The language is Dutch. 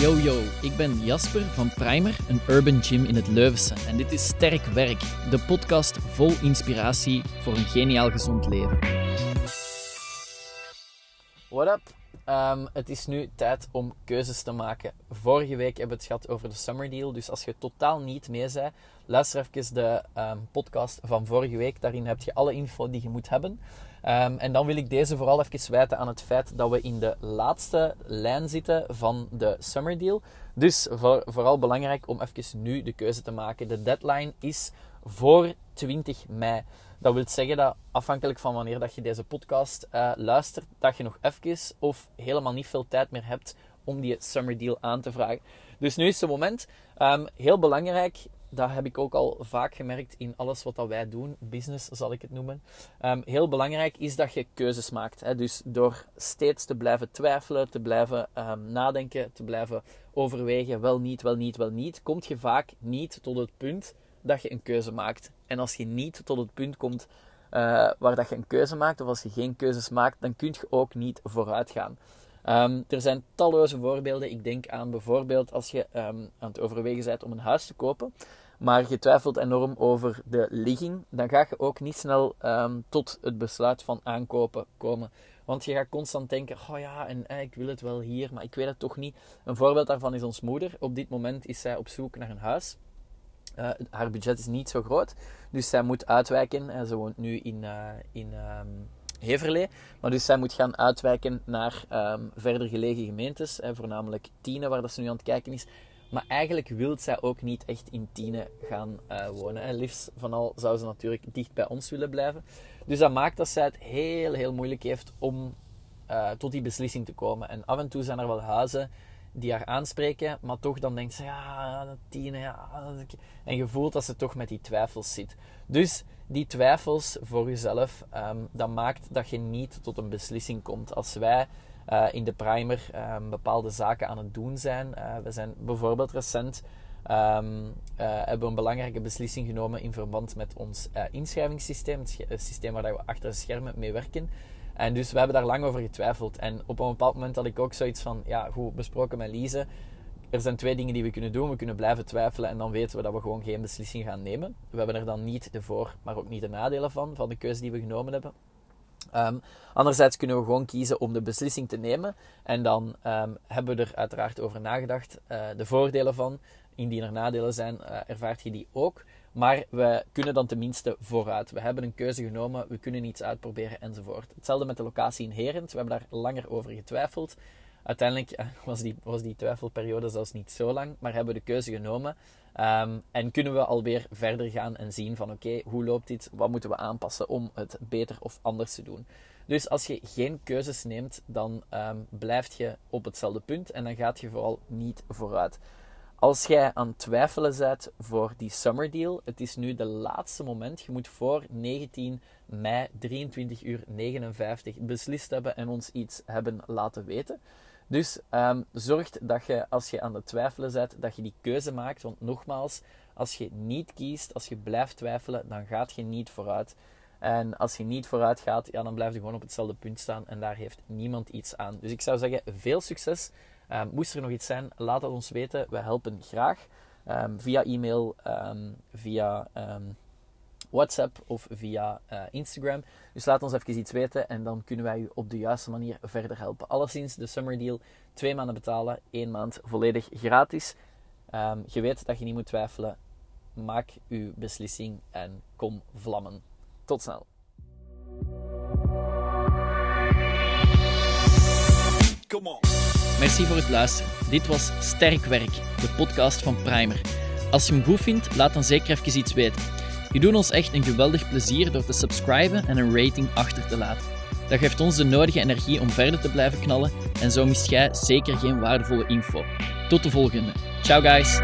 Yo yo, ik ben Jasper van Primer, een urban gym in het Leuvense. En dit is Sterk Werk, de podcast vol inspiratie voor een geniaal gezond leven. What up? Ehm, het is nu tijd om keuzes te maken. Vorige week hebben we het gehad over de Summer Deal. Dus als je totaal niet mee bent, luister even de ehm, podcast van vorige week. Daarin heb je alle info die je moet hebben. Ehm, en dan wil ik deze vooral even wijten aan het feit dat we in de laatste lijn zitten van de Summer Deal. Dus vooral belangrijk om even nu de keuze te maken. De deadline is voor 20 mei. Dat wil zeggen dat afhankelijk van wanneer dat je deze podcast uh, luistert, dat je nog even of helemaal niet veel tijd meer hebt om die summer deal aan te vragen. Dus nu is het moment. Um, heel belangrijk, dat heb ik ook al vaak gemerkt in alles wat dat wij doen, business zal ik het noemen. Um, heel belangrijk is dat je keuzes maakt. Hè? Dus door steeds te blijven twijfelen, te blijven um, nadenken, te blijven overwegen, wel niet, wel niet, wel niet, kom je vaak niet tot het punt dat je een keuze maakt. En als je niet tot het punt komt uh, waar dat je een keuze maakt, of als je geen keuzes maakt, dan kun je ook niet vooruit gaan. Um, er zijn talloze voorbeelden. Ik denk aan bijvoorbeeld als je um, aan het overwegen bent om een huis te kopen, maar je twijfelt enorm over de ligging, dan ga je ook niet snel um, tot het besluit van aankopen komen. Want je gaat constant denken: oh ja, en eh, ik wil het wel hier, maar ik weet het toch niet. Een voorbeeld daarvan is ons moeder. Op dit moment is zij op zoek naar een huis. Uh, haar budget is niet zo groot, dus zij moet uitwijken. En ze woont nu in, uh, in um, Heverlee, maar dus zij moet gaan uitwijken naar um, verder gelegen gemeentes, hè, voornamelijk Tiene, waar dat ze nu aan het kijken is. Maar eigenlijk wil zij ook niet echt in Tiene gaan uh, wonen. Hè. Liefst van al zou ze natuurlijk dicht bij ons willen blijven. Dus dat maakt dat zij het heel, heel moeilijk heeft om uh, tot die beslissing te komen. En af en toe zijn er wel huizen die haar aanspreken, maar toch dan denkt ze, ja, Tine, ja. En je voelt dat ze toch met die twijfels zit. Dus die twijfels voor jezelf, um, dat maakt dat je niet tot een beslissing komt. Als wij uh, in de primer um, bepaalde zaken aan het doen zijn, uh, we zijn bijvoorbeeld recent um, uh, hebben een belangrijke beslissing genomen in verband met ons inschrijvingssysteem, het systeem waar we achter de schermen mee werken. En dus we hebben daar lang over getwijfeld. En op een bepaald moment had ik ook zoiets van, ja, goed, besproken met Lise. Er zijn twee dingen die we kunnen doen. We kunnen blijven twijfelen en dan weten we dat we gewoon geen beslissing gaan nemen. We hebben er dan niet de voor, maar ook niet de nadelen van, van de keuze die we genomen hebben. Um, anderzijds kunnen we gewoon kiezen om de beslissing te nemen. En dan um, hebben we er uiteraard over nagedacht. Uh, de voordelen van, indien er nadelen zijn, uh, ervaart je die ook. Maar we kunnen dan tenminste vooruit. We hebben een keuze genomen, we kunnen iets uitproberen enzovoort. Hetzelfde met de locatie in Herent. We hebben daar langer over getwijfeld. Uiteindelijk eh, was die, was die twijfelperiode zelfs niet zo lang, maar hebben we de keuze genomen. Um, en kunnen we alweer verder gaan en zien van oké, hoe loopt dit? Wat moeten we aanpassen om het beter of anders te doen? Dus als je geen keuzes neemt, dan um, blijf je op hetzelfde punt en dan gaat je vooral niet vooruit. Als jij aan het twijfelen bent voor die summer deal, het is nu de laatste moment. Je moet voor 19 mei 23 uur 59 beslist hebben en ons iets hebben laten weten. Dus um, zorg dat je, als je aan het twijfelen bent, dat je die keuze maakt. Want nogmaals, als je niet kiest, als je blijft twijfelen, dan gaat je niet vooruit. En als je niet vooruit gaat, ja, dan blijf je gewoon op hetzelfde punt staan en daar heeft niemand iets aan. Dus ik zou zeggen, veel succes Um, moest er nog iets zijn, laat het ons weten. We helpen graag. Um, via e-mail, um, via WhatsApp of via uh, Instagram. Dus laat ons even iets weten en dan kunnen wij u op de juiste manier verder helpen. Alleszins de summer deal. Twee maanden betalen, één maand volledig gratis. je weet dat je niet moet twijfelen. Maak uw beslissing en kom vlammen. Tot snel. Merci voor het luisteren. Dit was Sterk Werk, de podcast van Primer. Als je hem goed vindt, laat dan zeker even iets weten. Je doet ons echt een geweldig plezier door te subscriben en een rating achter te laten. Dat geeft ons de nodige energie om verder te blijven knallen en zo mist jij zeker geen waardevolle info. Tot de volgende. Ciao guys!